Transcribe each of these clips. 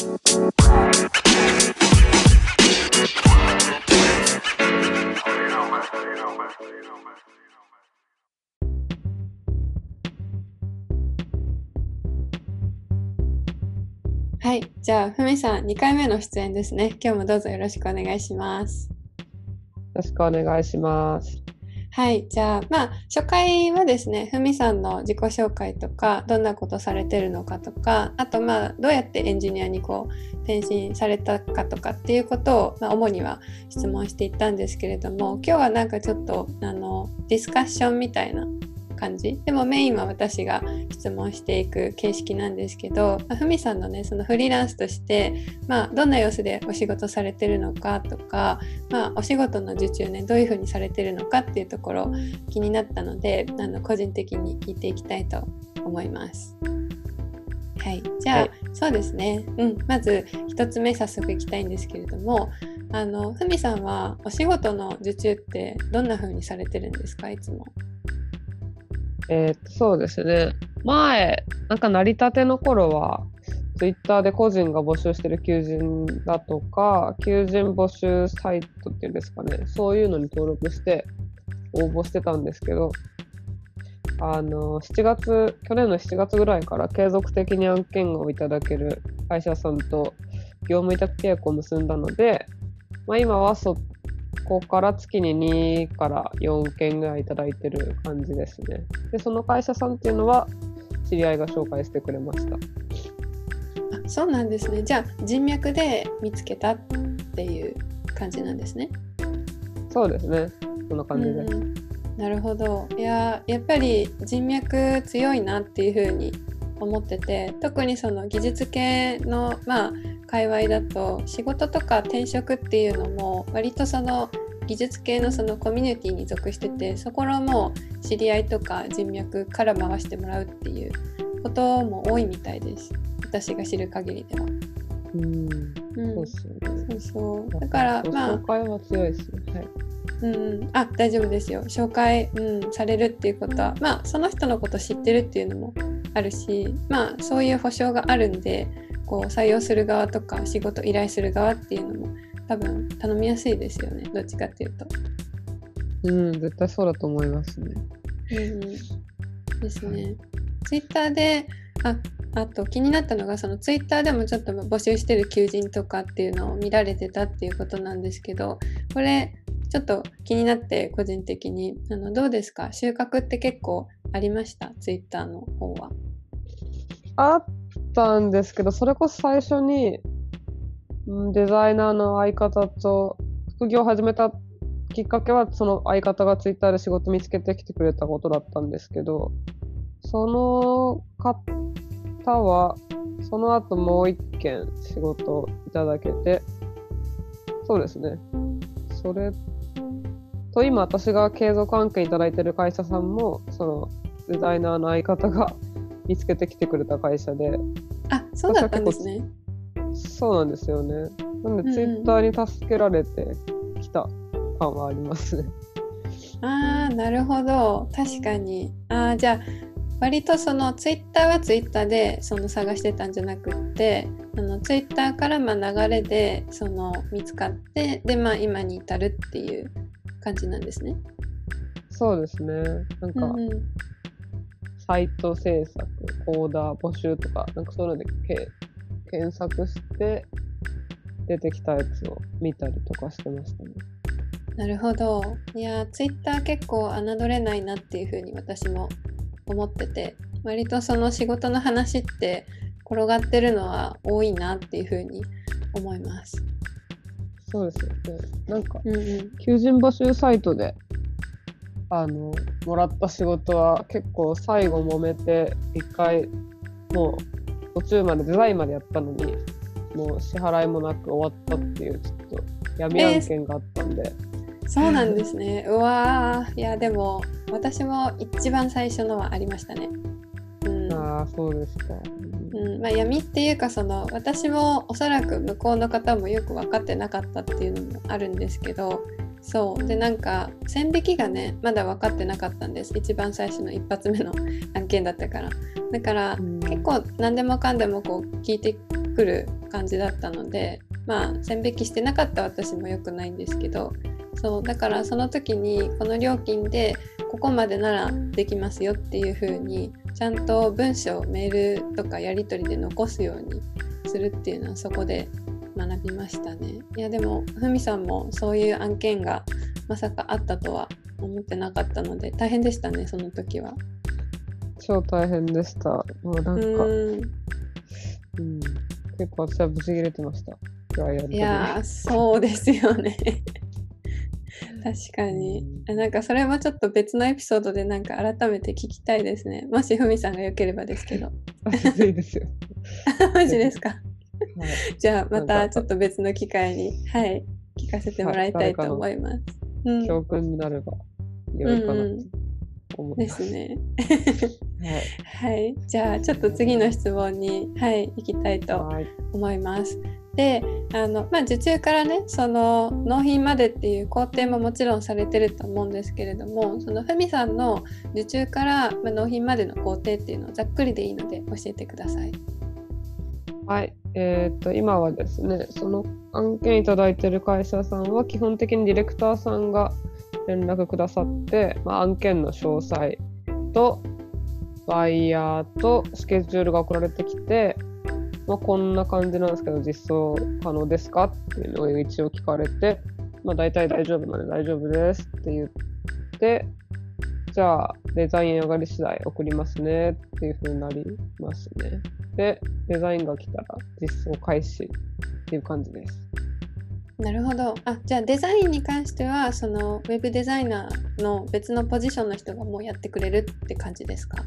はい、じゃあ、ふみさん、2回目の出演ですね。今日もどうぞよろしくお願いします。よろしくお願いします。はい、じゃあ、まあ、初回はですね、ふみさんの自己紹介とか、どんなことされてるのかとか、あと、まあ、どうやってエンジニアにこう、転身されたかとかっていうことを、まあ、主には質問していったんですけれども、今日はなんかちょっと、あの、ディスカッションみたいな感じ。でもメインは私が質問していく形式なんですけど、まあ、ふみさんのねそのフリーランスとして、まあ、どんな様子でお仕事されてるのかとか、まあ、お仕事の受注ねどういうふうにされてるのかっていうところ気になったのであの個人的に聞いていきたいと思います。はい、じゃあ、はい、そうですね、うん、まず1つ目早速いきたいんですけれどもあのふみさんはお仕事の受注ってどんな風にされてるんですかいつも？えー、そうですね。前、なんか成り立ての頃は、ツイッターで個人が募集してる求人だとか、求人募集サイトっていうんですかね、そういうのに登録して応募してたんですけど、あの、7月、去年の7月ぐらいから継続的に案件をいただける会社さんと業務委託契約を結んだので、まあ、今はそこから月に2から4件ぐらいいただいてる感じですね。で、その会社さんっていうのは、知り合いが紹介してくれました。あそうなんですね。じゃあ、人脈で見つけたっていう感じなんですね。そうですね。そんな感じです。なるほど。いや、やっぱり人脈強いなっていうふうに思ってて特にその技術系のまあ界隈だと仕事とか転職っていうのも割とその技術系のそのコミュニティに属しててそこのもう知り合いとか人脈から回してもらうっていうことも多いみたいです。私が知る限りでは。うん、うん、そうそうそう。だからまあ紹介は強いですよ、はい。うん、あ大丈夫ですよ。紹介、うん、されるっていうことはまあその人のこと知ってるっていうのもあるしまあそういう保証があるんでこう採用する側とか仕事依頼する側っていうのも多分頼みやすいですよねどっちかっていうと。うん絶対そうだと思いますね。うん、ですね。ツイッターでああと気になったのがそのツイッターでもちょっと募集してる求人とかっていうのを見られてたっていうことなんですけどこれちょっと気になって個人的にあのどうですか？収穫って結構ありました？ツイッターの方は。あったんですけどそれこそ最初にデザイナーの相方と副業を始めたきっかけはその相方がツイッターで仕事見つけてきてくれたことだったんですけどその方はその後もう一件仕事いただけてそうですねそれと今私が継続案件いただいてる会社さんもそのデザイナーの相方が見つけてきてくれた会社で。あそうだったんですね。そうなんですよね。なんでツイッターに助けられてきた感はありますね、うん、あーなるほど。確かに。あじゃあ割とそのツイッターはツイッターでその探してたんじゃなくってあのツイッターからまあ流れでその見つかってでまあ今に至るっていう感じなんですね。そうですね。なんか、うんうん、サイト制作、コーダー募集とか、なんかそういうのでけ検索して出てきたやつを見たりとかしてましたね。なるほど。いや、ツイッター結構侮れないなっていうふうに私も思ってて、割とその仕事の話って転がってるのは多いなっていうふうに思います。そうですよね。なんか、うんうん、求人募集サイトで、あの、もらった仕事は結構最後揉めて、一回、もう途中までデザインまでやったのに、もう支払いもなく終わったっていう、ちょっと闇案件があったんで。えー、そうなんですね。うわいや、でも、私も一番最初のはありましたね。うん、ああ、そうですか。うんまあ、闇っていうかその私もおそらく向こうの方もよく分かってなかったっていうのもあるんですけどそう。でなんか線引きがねまだ分かってなかったんです。一番最初の一発目の 案件だったから。だから、うん、結構何でもかんでもこう聞いてくる感じだったのでまあ線引きしてなかった私も良くないんですけど。そう。だからその時にこの料金でここまでならできますよっていう風にちゃんと文章メールとかやり取りで残すようにするっていうのはそこで学びましたね。いやでもふみさんもそういう案件がまさかあったとは思ってなかったので大変でしたねその時は。超大変でした。もうなんか、うん結構私はブチ切れてました。いやそうですよね。確かに。なんかそれもちょっと別のエピソードでなんか改めて聞きたいですね。もしふみさんが良ければですけど。いいですよ。マジですか？はい、じゃあまたちょっと別の機会に、はい、聞かせてもらいたいと思います。うん、教訓になれば良いかなと思います。ですね。はい、はい、じゃあちょっと次の質問に、はい、行きたいと思います。であの、まあ、受注からねその納品までっていう工程ももちろんされてると思うんですけれどもそのふみさんの受注から、まあ、納品までの工程っていうのをざっくりでいいので教えてください。はい、えー、と今はですねその案件いただいてる会社さんは基本的にディレクターさんが連絡くださって、まあ、案件の詳細とバイヤーとスケジュールが送られてきてまあ、こんな感じなんですけど、実装可能ですかっていうのを一応聞かれて、まあ、大体大丈夫なので大丈夫ですって言って、じゃあデザイン上がり次第送りますねっていう風になりますね。で、デザインが来たら実装開始っていう感じです。なるほど。あじゃあデザインに関してはそのウェブデザイナーの別のポジションの人がもうやってくれるって感じですか？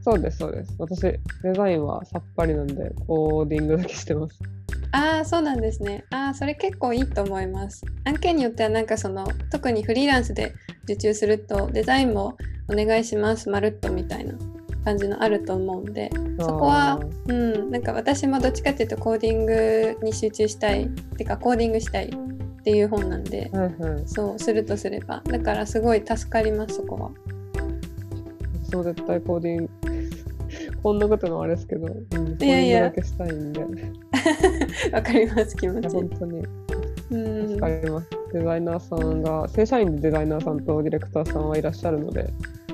そうです、そうです。私、デザインはさっぱりなんで、コーディングだけしてます。ああ、そうなんですね。ああ、それ結構いいと思います。案件によっては、なんかその、特にフリーランスで受注すると、デザインもお願いします、まるっとみたいな感じのあると思うんで、そこは、うん、なんか私もどっちかっていうと、コーディングに集中したい、ってか、コーディングしたいっていう本なんで、うんうん、そうするとすればだからすごい助かりますそこはそう絶対コーディングこんなこともあれですけど、うん、いやいやだけしたいんで。わかります、気持ち。本当に。助かります。デザイナーさんが、正社員でデザイナーさんとディレクターさんはいらっしゃるので、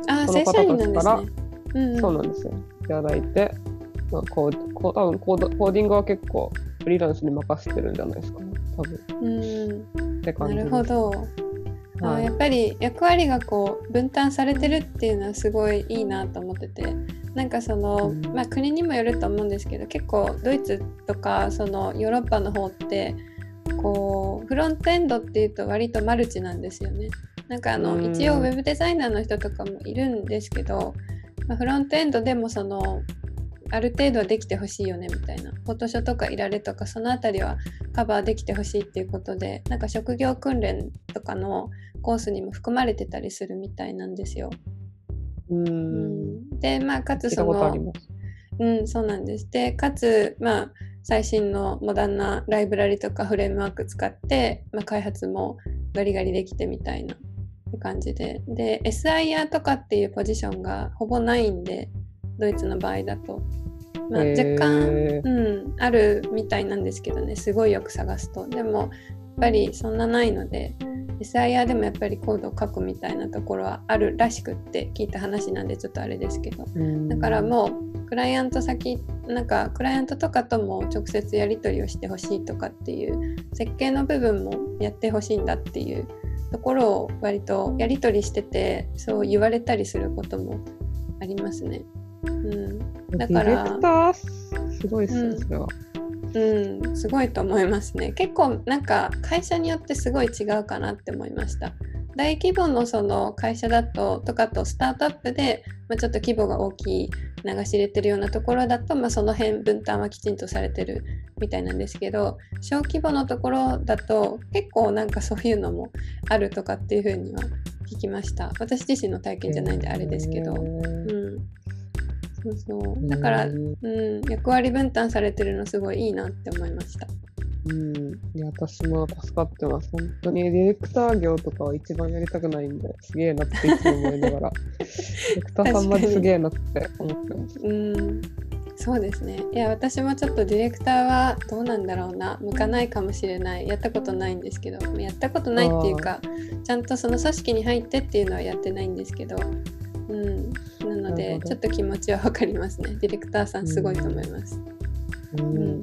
あその方たちから、ねうんうん、そうなんですよ。いただいて、まあ、こうこう多分コードコーディングは結構フリーランスに任せてるんじゃないですかね、多分。うん、って感じなるほど。あやっぱり役割がこう分担されてるっていうのはすごいいいなと思ってて。なんかその、まあ、国にもよると思うんですけど結構ドイツとかそのヨーロッパの方ってこうフロントエンドっていうと割とマルチなんですよね。なんかあの一応ウェブデザイナーの人とかもいるんですけど、まあ、フロントエンドでもそのある程度はできてほしいよねみたいな。フォトショとかいられとかその辺りはカバーできてほしいっていうことでなんか職業訓練とかのコースにも含まれてたりするみたいなんですよ。うん。でまあかつそのうんそうなんです。でかつまあ最新のモダンなライブラリとかフレームワーク使って、まあ、開発もガリガリできてみたいな感じで。で SIR とかっていうポジションがほぼないんでドイツの場合だと、まあ、若干、うん、あるみたいなんですけどね。すごいよく探すと。でもやっぱりそんなないので。SIR でもやっぱりコードを書くみたいなところはあるらしくって聞いた話なんでちょっとあれですけど。だからもうクライアント先なんかクライアントとかとも直接やり取りをしてほしいとかっていう設計の部分もやってほしいんだっていうところを割とやり取りしててそう言われたりすることもありますね。うん、だからすごいですね、それは。うん、すごいと思いますね。結構なんか会社によってすごい違うかなって思いました。大規模のその会社だととかとスタートアップで、まあ、ちょっと規模が大きい流し入れてるようなところだと、まあ、その辺分担はきちんとされてるみたいなんですけど小規模のところだと結構なんかそういうのもあるとかっていうふうには聞きました私自身の体験じゃないんであれですけど、うん、そうそう。だから、うん、役割分担されてるのすごいいいなって思いました。うん、いや私も助かってます。本当に。ディレクター業とかは一番やりたくないんで、すげえなっていつも思いながら、ディレクターさんまですげえなって思ってます。うん。そうですね。いや私もちょっとディレクターはどうなんだろうな。向かないかもしれない。やったことないんですけど。やったことないっていうかちゃんとその組織に入ってっていうのはやってないんですけど。うん。なのでちょっと気持ちはわかりますね。ディレクターさんすごいと思います、ううん。ん。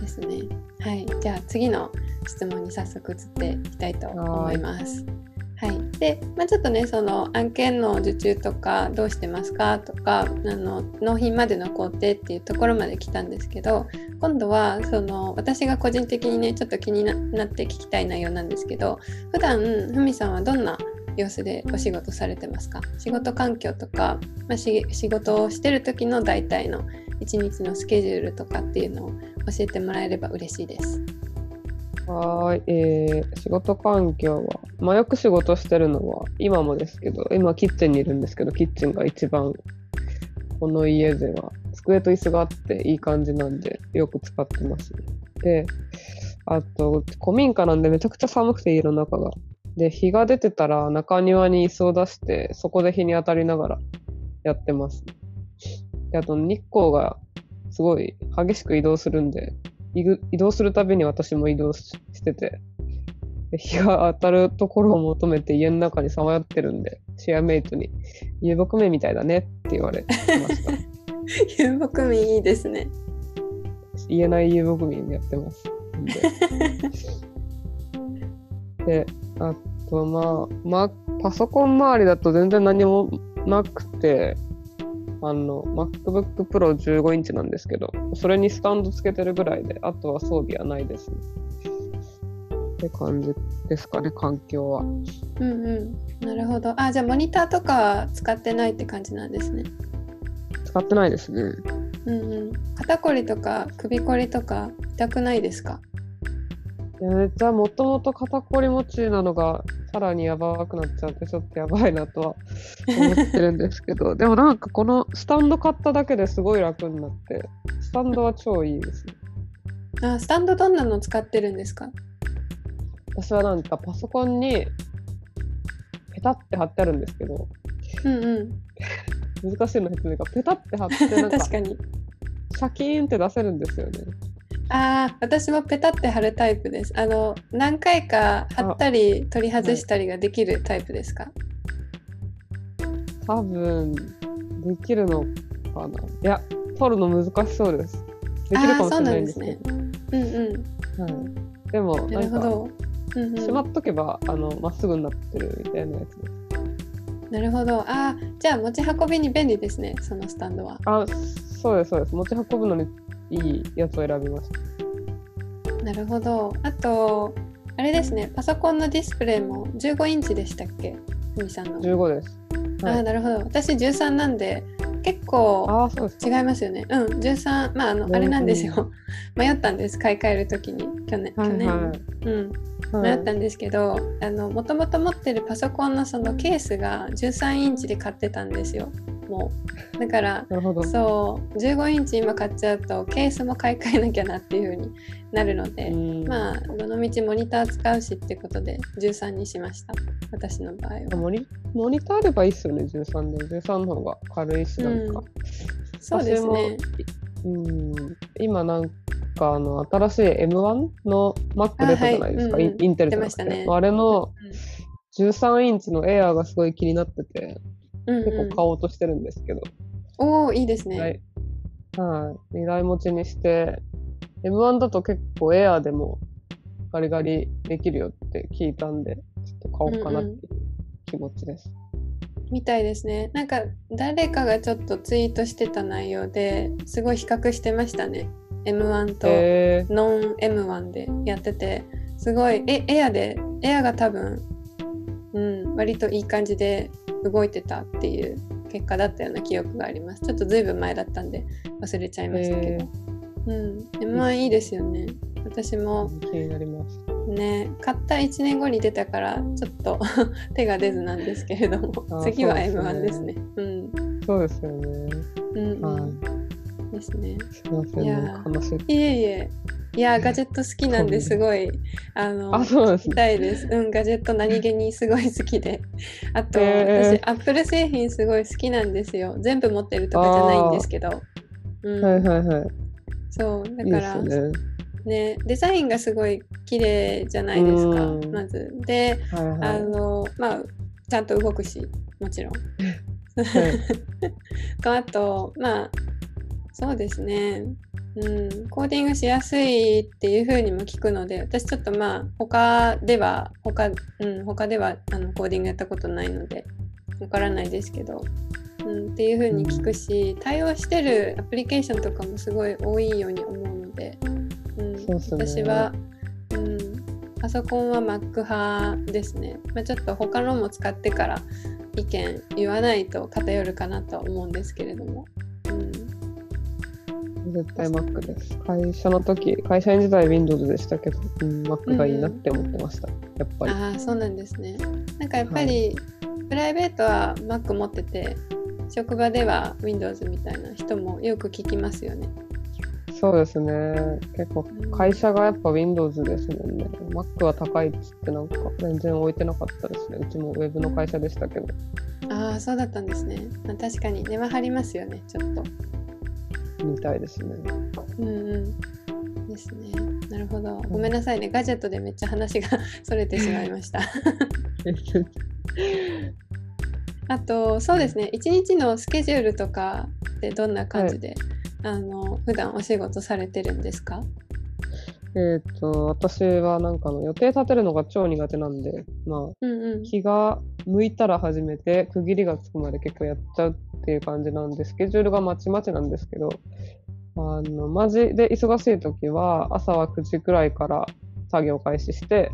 ですね。はい。じゃあ次の質問に早速移っていきたいと思います。はい、で、まあ、ちょっとねその案件の受注とかどうしてますかとかあの納品までの工程っていうところまで来たんですけど今度はその私が個人的にねちょっと気にななって聞きたい内容なんですけど普段ふみさんはどんな様子でお仕事されてますか？仕事環境とか、まあ、仕事をしてる時の大体の一日のスケジュールとかっていうのを教えてもらえれば嬉しいです。はい、えー仕事環境は、まあ、よく仕事してるのは、今もですけど、今キッチンにいるんですけど、キッチンが一番、この家では、机と椅子があっていい感じなんで、よく使ってますね。で、あと、古民家なんでめちゃくちゃ寒くて家の中が。で、日が出てたら中庭に椅子を出して、そこで日に当たりながらやってます。で、あと日光がすごい激しく移動するんで、移動するたびに私も移動ししてて、で日が当たるところを求めて家の中にさまよってるんで、シェアメイトに遊牧民みたいだねって言われました。遊牧民いいですね。言えない遊牧民やってます。で、であとまあ、まあ、パソコン周りだと全然何もなくて、あの、MacBook Pro 15インチなんですけど、それにスタンドつけてるぐらいで、あとは装備はないですね。って感じですかね、環境は。うんうん。なるほど。あ、じゃあモニターとか使ってないって感じなんですね。使ってないですね。うんうん。肩こりとか首こりとか痛くないですか？いやめっちゃもともと肩こり持ちなのがさらにやばくなっちゃってちょっとやばいなとは思ってるんですけど でもなんかこのスタンド買っただけですごい楽になってスタンドは超いいですねあ、スタンドどんなの使ってるんですか？私はなんかパソコンにペタって貼ってあるんですけどうんうん。難しいの説明がペタって貼ってなんか 確かに。シャキーンって出せるんですよねああ、私もペタって貼るタイプです。あの、何回か貼ったり取り外したりができるタイプですか？多分できるのかないや取るの難しそうですできるかもしれないんですけどうんうん。はい、でもなるほど。うんうんしまっとけばあのまっすぐになってるみたいなやつですなるほど。ああ、じゃあ持ち運びに便利ですね、そのスタンドは。あそうですそうです持ち運ぶのにいいやつを選びましたなるほど。あと、あれですね、パソコンのディスプレイも15インチでしたっけ？ふみさんの。15ですああ、なるほど。私13なんで、結構違いますよね。うん、13、まあ、あの、うんあれなんですよ。迷ったんです、買い替えるときに。去年、去年。はいはうん、い迷ったんですけど、あの、もともと持ってるパソコンのそのケースが13インチで買ってたんですよ。もう。だから、そう。15インチ今買っちゃうとケースも買い替えなきゃなっていう風になるので、うん。まあどのみちモニター使うしってことで13にしました。私の場合は。モニモニターあればいいっすよね13で。13の方が軽いしなんか、そうですね。うん。今なんかあの新しい M1 の Mac 出たじゃないですか、あはい。うんうんインテルじゃね。あれの13インチの Air がすごい気になっててうんうん結構買おうとしてるんですけど、おおいいですね、はい。はい。荷台持ちにして、M1 だと結構エアーでもガリガリできるよって聞いたんで、ちょっと買おうかなっていう気持ちです。みたいですねなんか誰かがちょっとツイートしてた内容ですごい比較してましたね M1 とノン M1 でやっててすごいえエアでエアが多分、うん、割といい感じで動いてたっていう結果だったような記憶があります。ちょっとずいぶん前だったんで忘れちゃいましたけど、うん。M1 いいですよね。私も気になります。ね買った1年後に出たからちょっと 手が出ずなんですけれども。あ次はそうですね。M1 ですね。うん。そうですよね。うん。ですね。い。すいません、いや。いえいえいやガジェット好きなんですごいあのあそうなんですねたいです。うんガジェット何気にすごい好きで、あと、へー私アップル製品すごい好きなんですよ。全部持ってるとかじゃないんですけど。うん、はいはいはい。そうだからね。ねデザインがすごい綺麗じゃないですかうんまず。で、はいはい。あのまあちゃんと動くしもちろん。はい とあとまあそうですね、うん、コーディングしやすいっていう風にも聞くので私ちょっとまあ他では他,、うん、他ではあのコーディングやったことないのでわからないですけど、うん、っていう風に聞くし対応してるアプリケーションとかもすごい多いように思うので、うんそうっすね。私は、うん、パソコンは Mac 派ですね、まあ、ちょっと他のも使ってから意見言わないと偏るかなとは思うんですけれども、うん、絶対 Mac です。会社の時、会社員時代 Windows でしたけど、うん、Mac がいいなって思ってました。やっぱり。ああそうなんですねなんかやっぱり、プライベートは Mac 持ってて職場では Windows みたいな人もよく聞きますよねそうですね。結構会社がやっぱ Windows ですもんね。Mac は高いっつってなんか全然置いてなかったですね。うちも Web の会社でしたけど。ああそうだったんですね、まあ、確かに根は張りますよねちょっとみたいですね。うんうん。ですね。なるほど。ごめんなさいね。ガジェットでめっちゃ話が それてしまいました。あとそうですね。一日のスケジュールとかってどんな感じで、あの普段お仕事されてるんですか？えっと、私はなんかあの予定立てるのが超苦手なんで、まあ、うんうん。日が向いたら始めて区切りがつくまで結構やっちゃうっていう感じなんでスケジュールがまちまちなんですけどあのマジで忙しい時は朝は9時くらいから作業開始して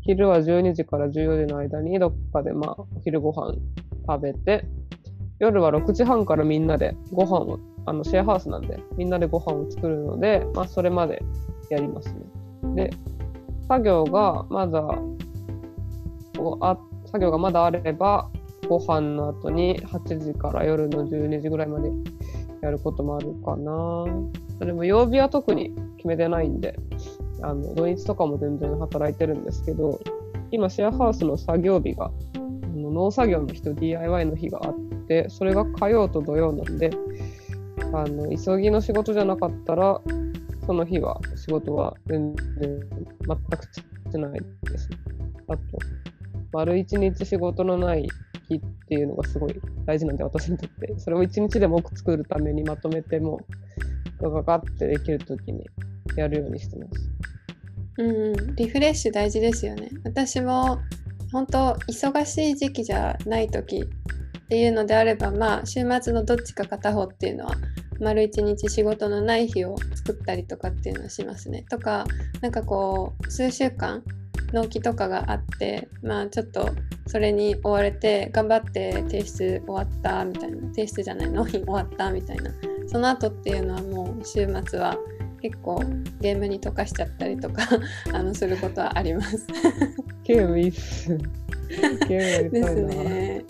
昼は12時から14時の間にどっかでまあお昼ご飯食べて夜は6時半からみんなでご飯をあのシェアハウスなんでみんなでご飯を作るので、まあ、それまでやりますね。で作業がまだこうあ作業がまだあればご飯の後に8時から夜の12時ぐらいまでやることもあるかな。でも曜日は特に決めてないんであの土日とかも全然働いてるんですけど今シェアハウスの作業日が農作業の日と DIY の日があってそれが火曜と土曜なんであの急ぎの仕事じゃなかったらその日は仕事は全然全くしてないです。あと丸一日仕事のない日っていうのがすごい大事なんで私にとってそれを一日でも多く作るためにまとめてもガガガってできる時にやるようにしてます。うんうん、リフレッシュ大事ですよね。私も本当忙しい時期じゃない時っていうのであればまあ週末のどっちか片方っていうのは丸一日仕事のない日を作ったりとかっていうのをしますね。とかなんかこう数週間納期とかがあってまあちょっとそれに追われて頑張って提出終わったみたいな提出じゃない納品終わったみたいなその後っていうのはもう週末は結構ゲームに溶かしちゃったりとか あのすることはあります。ゲームいいっす。ゲームです。ね。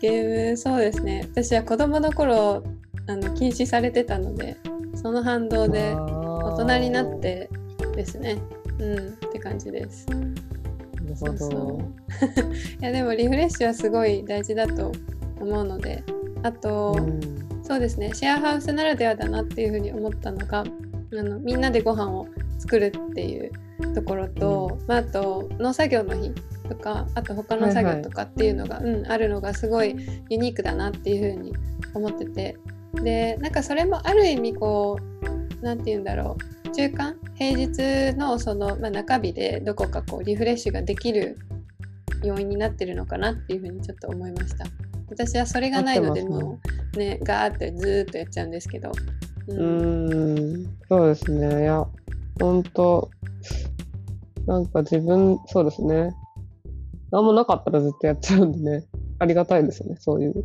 ゲームそうですね。私は子供の頃あの禁止されてたのでその反動で大大人になってですね。うんって感じです。なるほど。そうそう いやでもリフレッシュはすごい大事だと思うのであと、うんそうですねシェアハウスならではだなっていうふうに思ったのがあのみんなでご飯を作るっていうところと、まあ、あと農作業の日とかあと他の作業とかっていうのが、うん、あるのがすごいユニークだなっていうふうに思っててでなんかそれもある意味こう何て言うんだろう中間？平日のその、まあ、中日でどこかこうリフレッシュができる要因になってるのかなっていうふうにちょっと思いました。私はそれがないのでもうねガーってずーっとやっちゃうんですけど、ううーん、そうですね。いや、ほんと、なんか自分、そうですね。何もなかったらずっとやっちゃうんでね。ありがたいですよね。そういう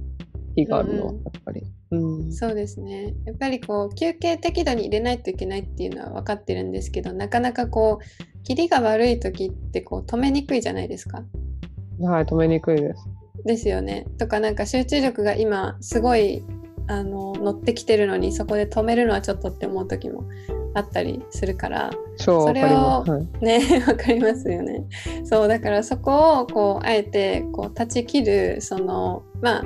日があるのは、うんやっぱり。うん。そうですねやっぱりこう休憩適度に入れないといけないっていうのは分かってるんですけどなかなかこうキリが悪い時ってこう止めにくいじゃないですか。はい、止めにくいです。ですよね。とかなんか集中力が今すごいあの乗ってきてるのにそこで止めるのはちょっとって思う時もあったりするから超わかります。はいね わかりますよねそうだからそこをこうあえてこう断ち切るそのまあ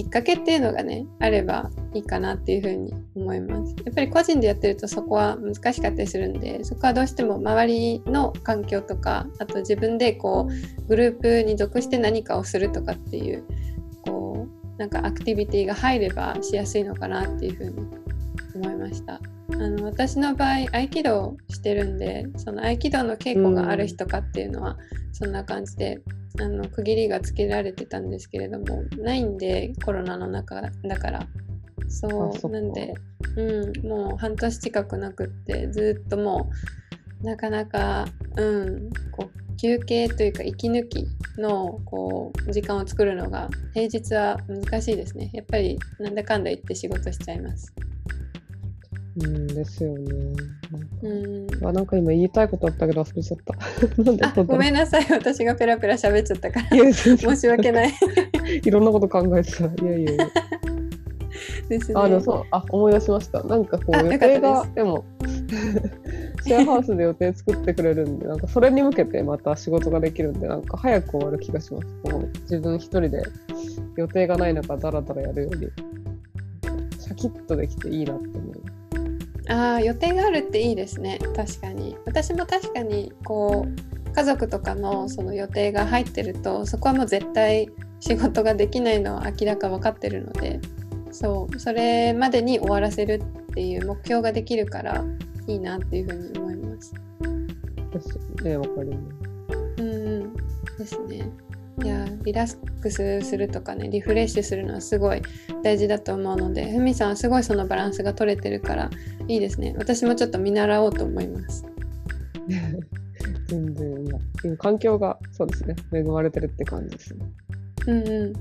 きっかけっていうのがねあればいいかなっていうふうに思いますやっぱり個人でやってるとそこは難しかったりするんでそこはどうしても周りの環境とかあと自分でこうグループに属して何かをするとかっていうこうなんかアクティビティが入ればしやすいのかなっていうふうに思いました。あの私の場合合気道してるんでその合気道の稽古がある日とかっていうのはそんな感じで、あの区切りがつけられてたんですけれどもないんでコロナの中だから。そうなんで、うん、もう半年近くなくってずっともうなかなか、うん、こう休憩というか息抜きのこう時間を作るのが平日は難しいですね。やっぱりなんだかんだ言って仕事しちゃいます。うんですよね。うんあなんか今言いたいことあったけど忘れちゃった。なんであごめんなさい私がペラペラ喋っちゃったから申し訳ない いろんなこと考えてた。いやいやいや。ですね。あ、でもそう、あ、思い出しました。なんかこう、予定が、でも、シェアハウスで予定作ってくれるんで、なんかそれに向けてまた仕事ができるんで、なんか早く終わる気がします。こう自分一人で予定がない中、だらだらやるより、シャキッとできていいなって思います。ああ予定があるっていいですね確かに私も確かにこう家族とかのその予定が入ってるとそこはもう絶対仕事ができないのは明らか分かってるのでそうそれまでに終わらせるっていう目標ができるからいいなっていうふうに思います。ですね、わかります。うんうんですね。いやリラックスするとかねリフレッシュするのはすごい大事だと思うのでふみさんはすごいそのバランスが取れてるからいいですね。私もちょっと見習おうと思います。全然、まあ今環境がそうですね、恵まれてるって感じですね。うんうん。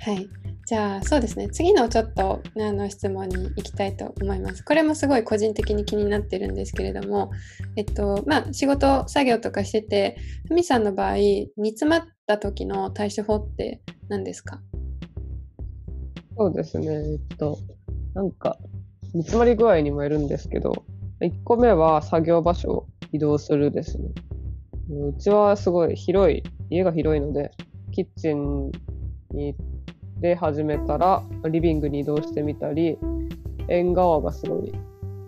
はいじゃあそうですね。次のちょっとあの質問に行きたいと思います。これもすごい個人的に気になってるんですけれどもえっとまあ仕事作業とかしててふみさんの場合煮詰まった時の対処法って何ですか？そうですね、えっと、なんか、煮詰まり具合にもよるんですけど、1個目は作業場所を移動するですね。うちはすごい広い、家が広いので、キッチンに行ってで始めたら、リビングに移動してみたり、縁側がすごい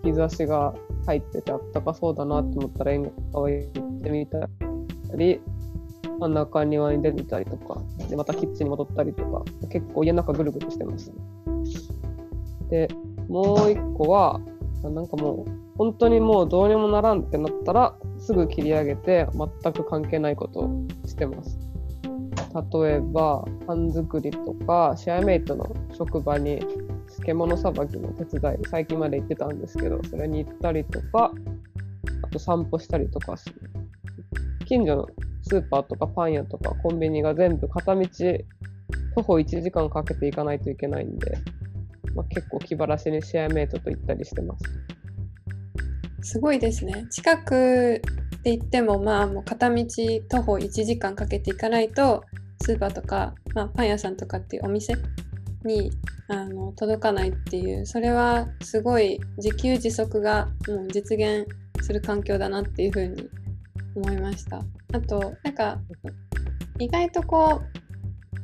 日差しが入っててあったかそうだなと思ったら縁側行ってみたり、真ん中庭に出てみたりとか、でまたキッチンに戻ったりとか、結構家の中ぐるぐるしてます、ね。で、もう一個は、なんかもう、本当にもうどうにもならんってなったら、すぐ切り上げて、全く関係ないことをしてます。例えば、パン作りとか、シェアメイトの職場に漬物さばきの手伝い、最近まで行ってたんですけど、それに行ったりとか、あと散歩したりとかする。近所のスーパーとかパン屋とかコンビニが全部片道徒歩1時間かけて行かないといけないんで、まあ、結構気晴らしにシェアメイトと行ったりしてます。すごいですね。近くって言っても、まあ、もう片道徒歩1時間かけていかないと、スーパーとか、まあ、パン屋さんとかっていうお店にあの届かないっていう、それはすごい自給自足がもう実現する環境だなっていうふうに思いました。あと、なんか、意外とこ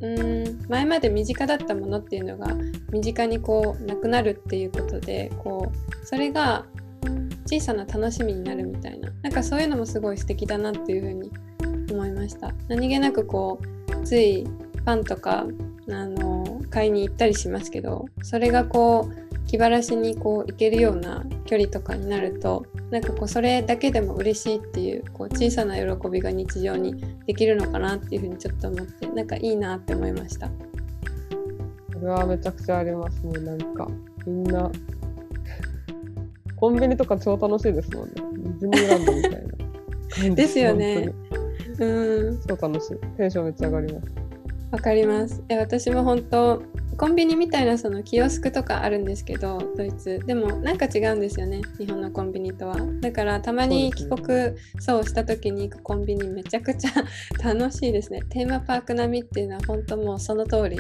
う、うん前まで身近だったものっていうのが身近にこうなくなるっていうことでこうそれが小さな楽しみになるみたいななんかそういうのもすごい素敵だなっていうふうに思いました何気なくこうついパンとかあの買いに行ったりしますけどそれがこう気晴らしにこう行けるような距離とかになるとなんかこうそれだけでも嬉しいっていうこう小さな喜びが日常にできるのかなっていうふうにちょっと思ってなんかいいなって思いましたこれはめちゃくちゃありますね。なんか、みんな、コンビニとか超楽しいですもんね。ディズニーランドみたいな。ですよね本うん当に。超楽しい。テンションめっちゃ上がります。わかります。いや私も本当コンビニみたいなそのキオスクとかあるんですけどドイツでもなんか違うんですよね日本のコンビニとはだからたまに帰そう国そう,、した時に行くコンビニめちゃくちゃ 楽しいですねテーマパーク並みっていうのは本当もうその通り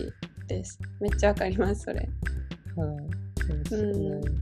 ですめっちゃわかりますそれはい。そうですよね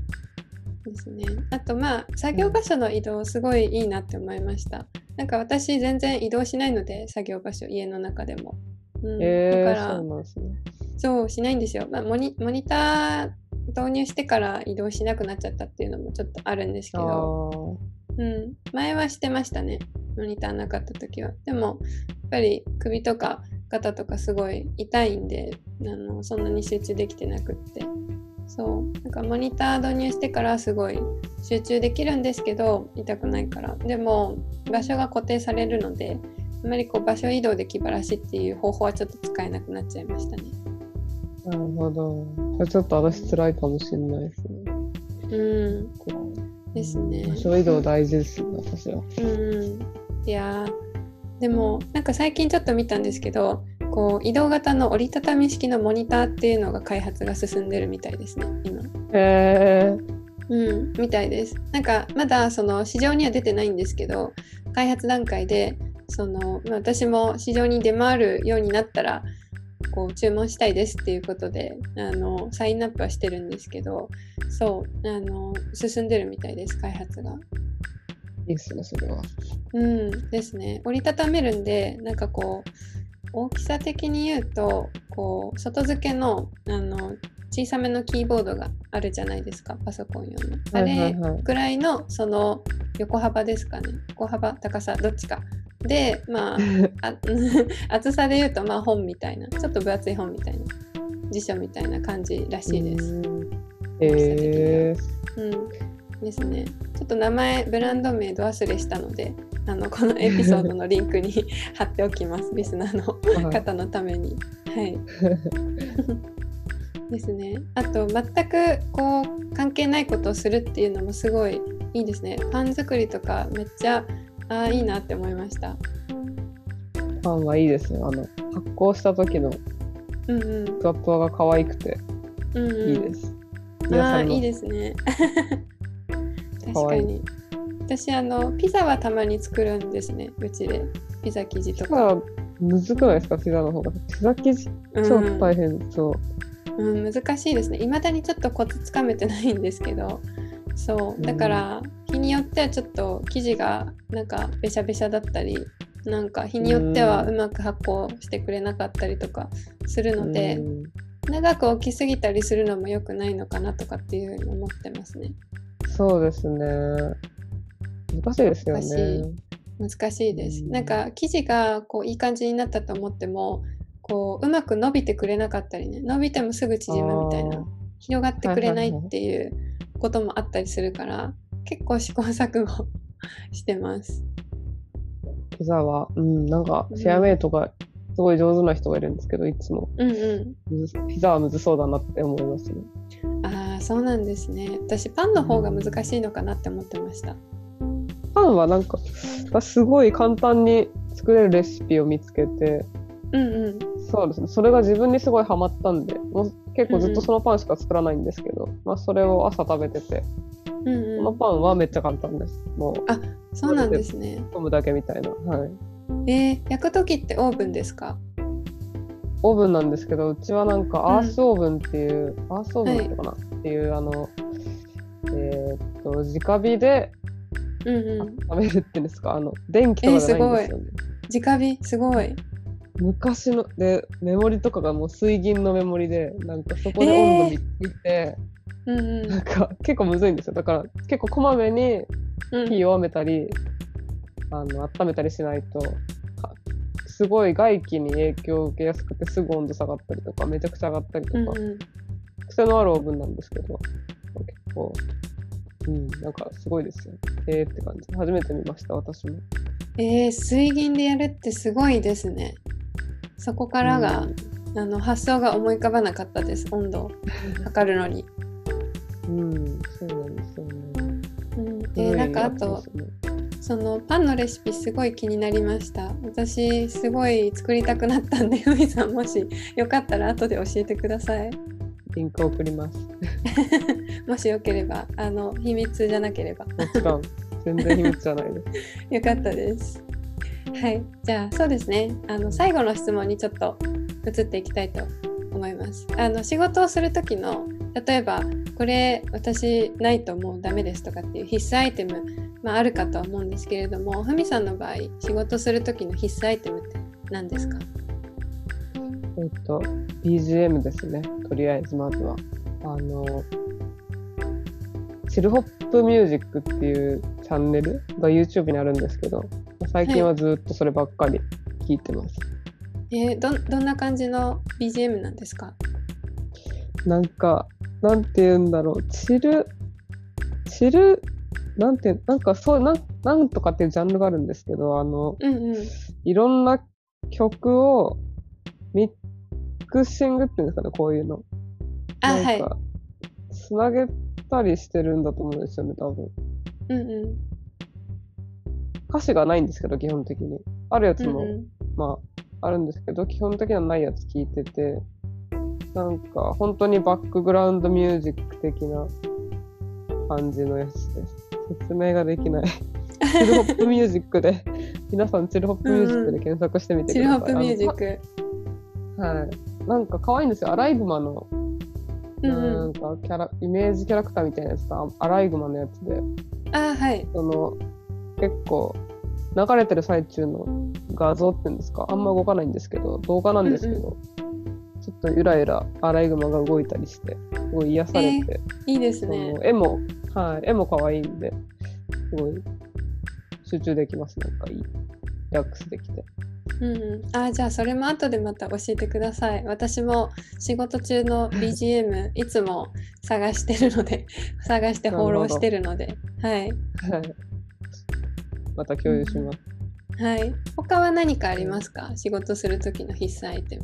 ですね。あとまあ作業場所の移動すごいいいなって思いました。なんか私全然移動しないので作業場所家の中でも。うん、えー、だからそうね。そうしないんですよ。まあ、モニモニター導入してから移動しなくなっちゃったっていうのもちょっとあるんですけど、うん、前はしてましたね。モニターなかった時は。でもやっぱり首とか肩とかすごい痛いんであのそんなに集中できてなくってそう。なんかモニター導入してからすごい集中できるんですけど痛くないから。でも場所が固定されるのであまりこう場所移動で気晴らしっていう方法はちょっと使えなくなっちゃいましたね。なるほど。それちょっと私辛いかもしれないですね。うん。ですね。場所移動大事ですね私は。うん。いやでもなんか最近ちょっと見たんですけどこう移動型の折りたたみ式のモニターっていうのが開発が進んでるみたいですね今。へえうん、みたいです。なんかまだその市場には出てないんですけど開発段階でその、まあ、私も市場に出回るようになったらこう注文したいですっていうことであのサインアップはしてるんですけどそうあの進んでるみたいです開発が。いいですねそれは。うんですね。折りたためるんでなんかこう大きさ的に言うとこう外付けのあの小さめのキーボードがあるじゃないですかパソコン用の。あれぐらいのその横幅ですかね。横幅高さどっちか。でまあ あ 厚さで言うとまあ本みたいな。ちょっと分厚い本みたいな。辞書みたいな感じらしいです。へえー、うんですね。ちょっと名前ブランド名ど忘れしたのであのこのエピソードのリンクに 貼っておきますリスナーの方のために。はい、ですね。あと全くこう関係ないことをするっていうのもすごいいいですね。パン作りとかめっちゃあいいなって思いました。パンはいいですね。あの発酵した時のふわふわが可愛くていいです。うんうん、あいいですね。確かに。私あのピザはたまに作るんですね。うちで。ピザ生地とか。むずくないですか？ピザの方が。ピザ生地？超大変そう、うん、うん、難しいですね。いまだにちょっとコツつかめてないんですけど。そう。だから日によってはちょっと生地がなんかべしゃべしゃだったりなんか日によってはうまく発酵してくれなかったりとかするので長く置きすぎたりするのも良くないのかなとかっていうふうに思ってますね。そうですね難しいですよね。難しいです。なんか生地がこういい感じになったと思ってもこううまく伸びてくれなかったりね伸びてもすぐ縮むみたいな広がってくれないっていうこともあったりするから、結構試行錯誤 してます。ピザは、うん、なんかシェアメイトがすごい上手な人がいるんですけど、いつも、うんうん、ピザはむずそうだなって思いますね。そうなんですね。私パンの方が難しいのかなって思ってました。うんパンはなんかすごい簡単に作れるレシピを見つけて、うんうん、そうですね。それが自分にすごいハマったんでもう結構ずっとそのパンしか作らないんですけど、うんうん、まあ、それを朝食べてて、うんうん、このパンはめっちゃ簡単です。もうあそうなんですね。飲むだけみたいな。はい。えー、焼く時ってオーブンですか？オーブンなんですけどうちはなんかアースオーブンっていう、うん、アースオーブンってかな、はい、っていうあのえー、っと直火でうんうん、食べるっていうんですか？あの電気とかじゃないんですよね、えー、直火すごい。昔のでメモリとかがもう水銀のメモリでなんかそこで温度見て、えー、うんうん、なんか結構むずいんですよ。だから結構こまめに火弱めたり、うん、あの温めたりしないとすごい外気に影響を受けやすくてすぐ温度下がったりとかめちゃくちゃ上がったりとか、うんうん、癖のあるオーブンなんですけど結構うん、なんかすごいですよ。えーって感じ。初めて見ました、私も。えー、水銀でやるってすごいですね。そこからが、うん、あの発想が思い浮かばなかったです、温度を測るのに。うん、そうなんですよね。うん、えー、なんかあと、そのパンのレシピすごい気になりました。私すごい作りたくなったんで、ふみさんもしよかったら後で教えてください。リンク送ります。もしよければ、あの秘密じゃなければ。もちろん、全然秘密じゃないです。よかったです。はい、じゃあそうですね。あの最後の質問にちょっと移っていきたいと思います。あの仕事をする時の例えばこれ私ないともうダメですとかっていう必須アイテム、まあ、あるかとは思うんですけれどもふみさんの場合仕事する時の必須アイテムって何ですか？えっと BGM ですね。とりあえずまずは。あのチルホップミュージックっていうチャンネルが YouTube にあるんですけど最近はずっとそればっかり聞いてます、えーどどんな感じの BGM なんですか？なんかなんて言うんだろう。チルチルなんてなんかそうなんなんとかっていうジャンルがあるんですけどあのうんうん。いろんな曲をミックシングっていうんですかねこういうの。あはいなんかつなげたりしてるんだと思うんですよね多分。うんうん。歌詞がないんですけど基本的に。あるやつも、うんうん。まああるんですけど基本的にはないやつ聞いててなんか本当にバックグラウンドミュージック的な感じのやつです。説明ができない。チルホップミュージックで。皆さんチルホップミュージックで検索してみてくチださい、ルホップミュージック。はいなんか可愛いんですよ。アライグマのうんなうん。んかキャライメージキャラクターみたいなやつとアライグマのやつで。あはい。その結構流れてる最中の画像っていうんですか？あんま動かないんですけど動画なんですけど、ちょっとゆらゆらアライグマが動いたりしてすごい癒されて、いいですそねの絵もはい絵も可愛いんですごい集中できます。なんかいいリラックスできてうんうん、あじゃあそれも後でまた教えてください。私も仕事中の BGM いつも探してるので 探してフォローしてるので。はい。はい。また共有します、はい。他は何かありますか？仕事する時の必須アイテム。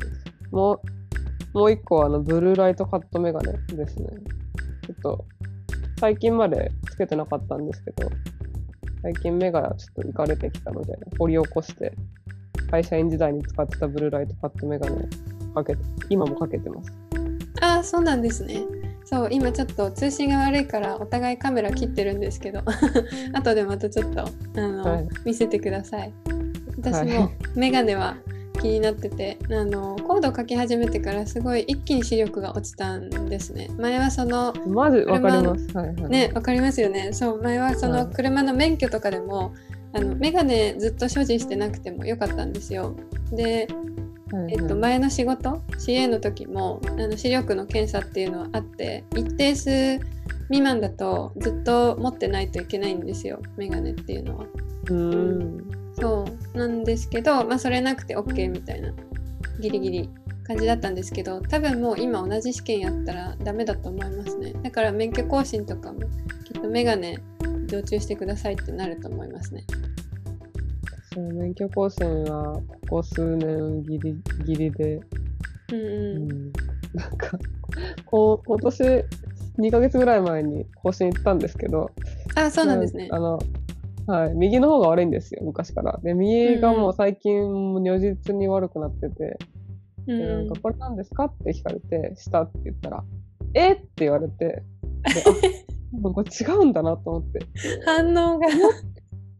もうもう一個はあのブルーライトカットメガネですね。ちょっと最近までつけてなかったんですけど最近目がちょっといかれてきたので掘り起こして会社員時代に使ってたブルーライトカットメガネかけて今もかけてます。ああそうなんですね。そう今ちょっと通信が悪いからお互いカメラ切ってるんですけど。後でまたちょっとあの、はい。見せてください。私はもメガネは気になっててあのコードを書き始めてからすごい一気に視力が落ちたんですね。前はそのマジわかります。はいはい。ねわかりますよね。そう前はそはい。の車の免許とかでもあのメガネずっと所持してなくてもよかったんですよでえっと、前の仕事 CA の時もあの視力の検査っていうのはあって一定数未満だとずっと持ってないといけないんですよメガネっていうのは。うーんそうなんですけど、まあ、それなくて OK みたいなギリギリ感じだったんですけど多分もう今同じ試験やったらダメだと思いますねだから免許更新とかもきっとメガネ常駐してくださいってなると思いますね。そう免許更新はここ数年ギリギリで。うんうん。うん。なんかこう今年2ヶ月ぐらい前に更新行ったんですけど。あそうなんですね。あ。のはい、右の方が悪いんですよ昔から。で右がもう最近如実に悪くなってて、うんでなんかこれなんですかって聞かれてしたって言ったらえって言われて。であ これ違うんだなと思って。反応が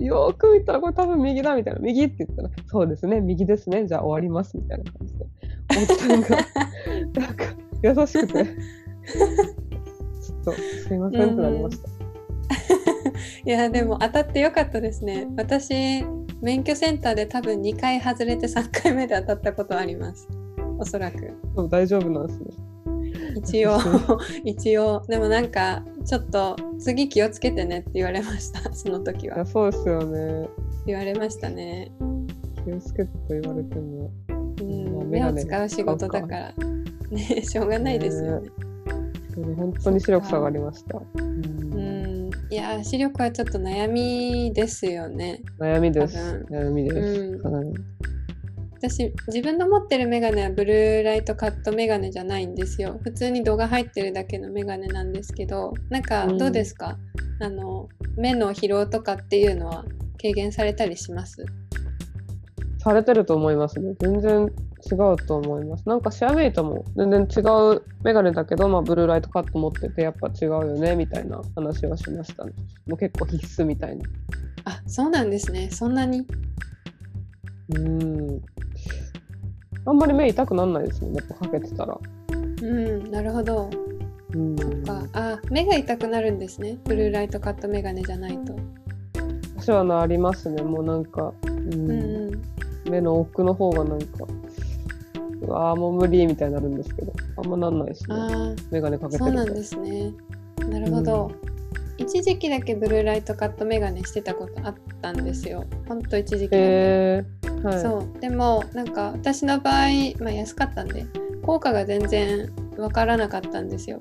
よーく見たらこれ多分右だみたいな。右って言ったらそうですね。右ですね。じゃあ終わりますみたいな感じでおっさんが なんか優しくて。ちょっとすいませんってなりました、いやでも当たってよかったですね。私免許センターで多分2回外れて3回目で当たったことあります。おそらく。大丈夫なんですね一応 一応。でもなんかちょっと次気をつけてねって言われました その時は。そうですよね。言われましたね。気をつけてと言われても。うん。まあ目を使う仕事だから。ねしょうがないですよね。本当に視力下がりました、うん。うん。いや視力はちょっと悩みですよね。悩みです。多悩みです、うん。はい私自分の持ってるメガネはブルーライトカットメガネじゃないんですよ。普通に度が入ってるだけのメガネなんですけどなんかどうですか、あの目の疲労とかっていうのは軽減されたりします？されてると思いますね。全然違うと思います。なんかシェアメイトも全然違うメガネだけど、まあ、ブルーライトカット持っててやっぱ違うよねみたいな話はしましたね。もう結構必須みたいな。あそうなんですね。そんなに？うんあんまり目痛くなんないですもんね。やっぱかけてたら。うんなるほど。うん、そっか。あ目が痛くなるんですね。ブルーライトカットメガネじゃないと。私はなりますね。もうなんか、うん。うんうん。目の奥の方がなんかうわーもう無理みたいになるんですけど。あんまなんないですね。あメガネかけてると。そうなんですね。なるほど。一時期だけブルーライトカットメガネしてたことあったんですよ。ほんと一時期だけ。えー、はいそうでもなんか私の場合、まあ、安かったんで効果が全然わからなかったんですよ。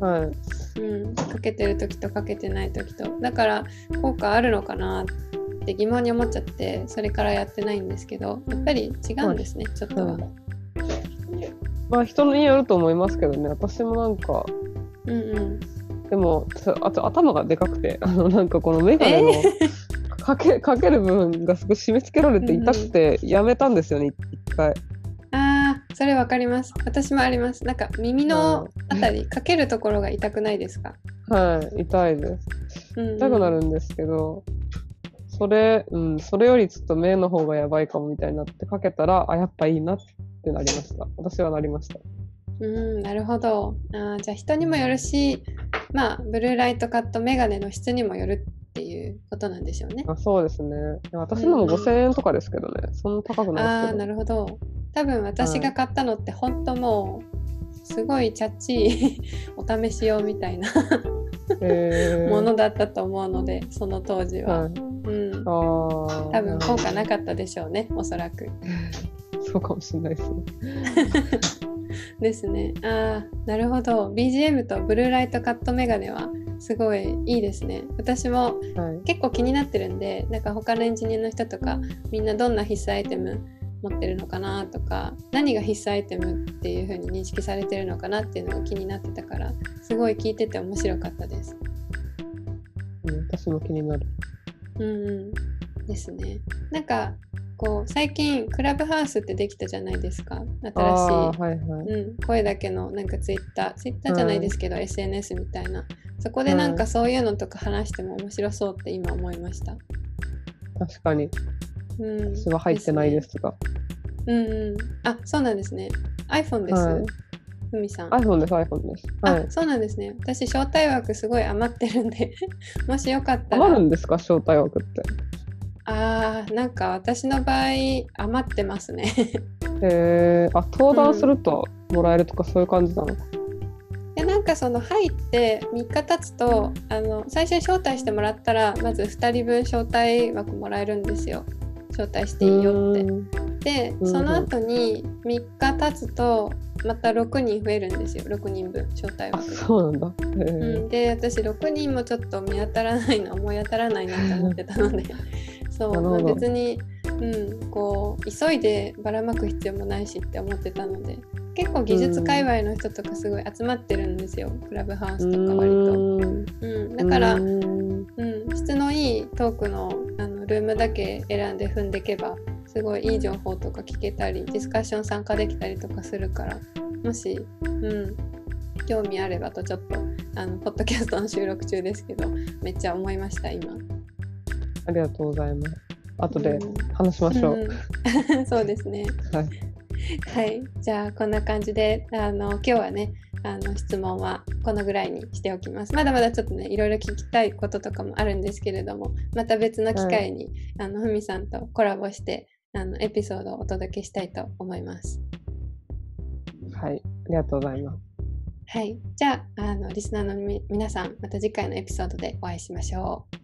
はいうん、かけてる時とかけてない時とだから効果あるのかなって疑問に思っちゃってそれからやってないんですけどやっぱり違うんですね、ちょっとは。はいまあ人によると思いますけどね私もなんかうんうんでもつあと頭がでかくてあのなんかこのメガネの かけかける部分がすごい締め付けられて痛くてやめたんですよね一回。あーそれわかります私もありますなんか耳のあたりかけるところが痛くないですか、はい痛いです。痛くなるんですけど、それ、うん、それよりちょっと目の方がやばいかもみたいになってかけたら、あ、やっぱいいなってなりました。私はなりました。うんなるほどあーじゃあ人にもよるしまあブルーライトカットメガネの質にもよるっていうことなんでしょうね。あそうですね。私のもうん。うん5000円とかですけどね、そんな高くないですけど。なるほど。多分私が買ったのって本当もうすごいチャッチい お試し用みたいなへー。ものだったと思うのでその当時は、はい、うん。あー多分効果なかったでしょうねおそらく。そうかもしれないですね。ですねああなるほど BGM とブルーライトカットメガネはすごいいいですね私もはい。結構気になってるんでなんか他のエンジニアの人とかみんなどんな必須アイテム持ってるのかなとか何が必須アイテムっていう風に認識されてるのかなっていうのが気になってたからすごい聞いてて面白かったです。うん、私も気になる。うんうん、ですね。なんかこう最近クラブハウスってできたじゃないですか？新しいはいはい。うん、声だけのなんかツイッターツイッターじゃないですけど、SNS みたいなそこでなんかそういうのとか話しても面白そうって今思いました。確かに。うん、私は入ってないですが。うんうん。あ、そうなんですね。iPhone です？はいふみさん。iPhone です、iPhone です。はいあ、。そうなんですね。私、招待枠すごい余ってるんで、もしよかったら。余るんですか、招待枠って。あー、なんか私の場合、余ってますね。へえあ、登壇するともらえるとかそういう感じなのか。いやなんかその入って3日経つとあの最初に招待してもらったらまず2人分招待枠もらえるんですよ。招待していいよって。でうんその後に3日経つとまた6人増えるんですよ。6人分招待あ、枠。が。そうなんだ。で私6人もちょっと見当たらないな思い当たらないなって思ってたのでそう、別に、うん、こう急いでばらまく必要もないしって思ってたので結構技術界隈の人とかすごい集まってるんですよクラブハウスとか割と。うーんうん、だから、ううん、質のいいトークのあのルームだけ選んで踏んでいけばすごいいい情報とか聞けたりディスカッション参加できたりとかするからもし、うん、興味あればとちょっとあのポッドキャストの収録中ですけどめっちゃ思いました今。ありがとうございます。後でうん話しましょう。うん そうですね。はい。はい、じゃあこんな感じであの今日はねあの質問はこのぐらいにしておきます。まだまだちょっとねいろいろ聞きたいこととかもあるんですけれどもまた別の機会に、あのふみさんとコラボしてあのエピソードをお届けしたいと思います。はい。ありがとうございます。はい、じゃああのリスナーのみ皆さんまた次回のエピソードでお会いしましょう。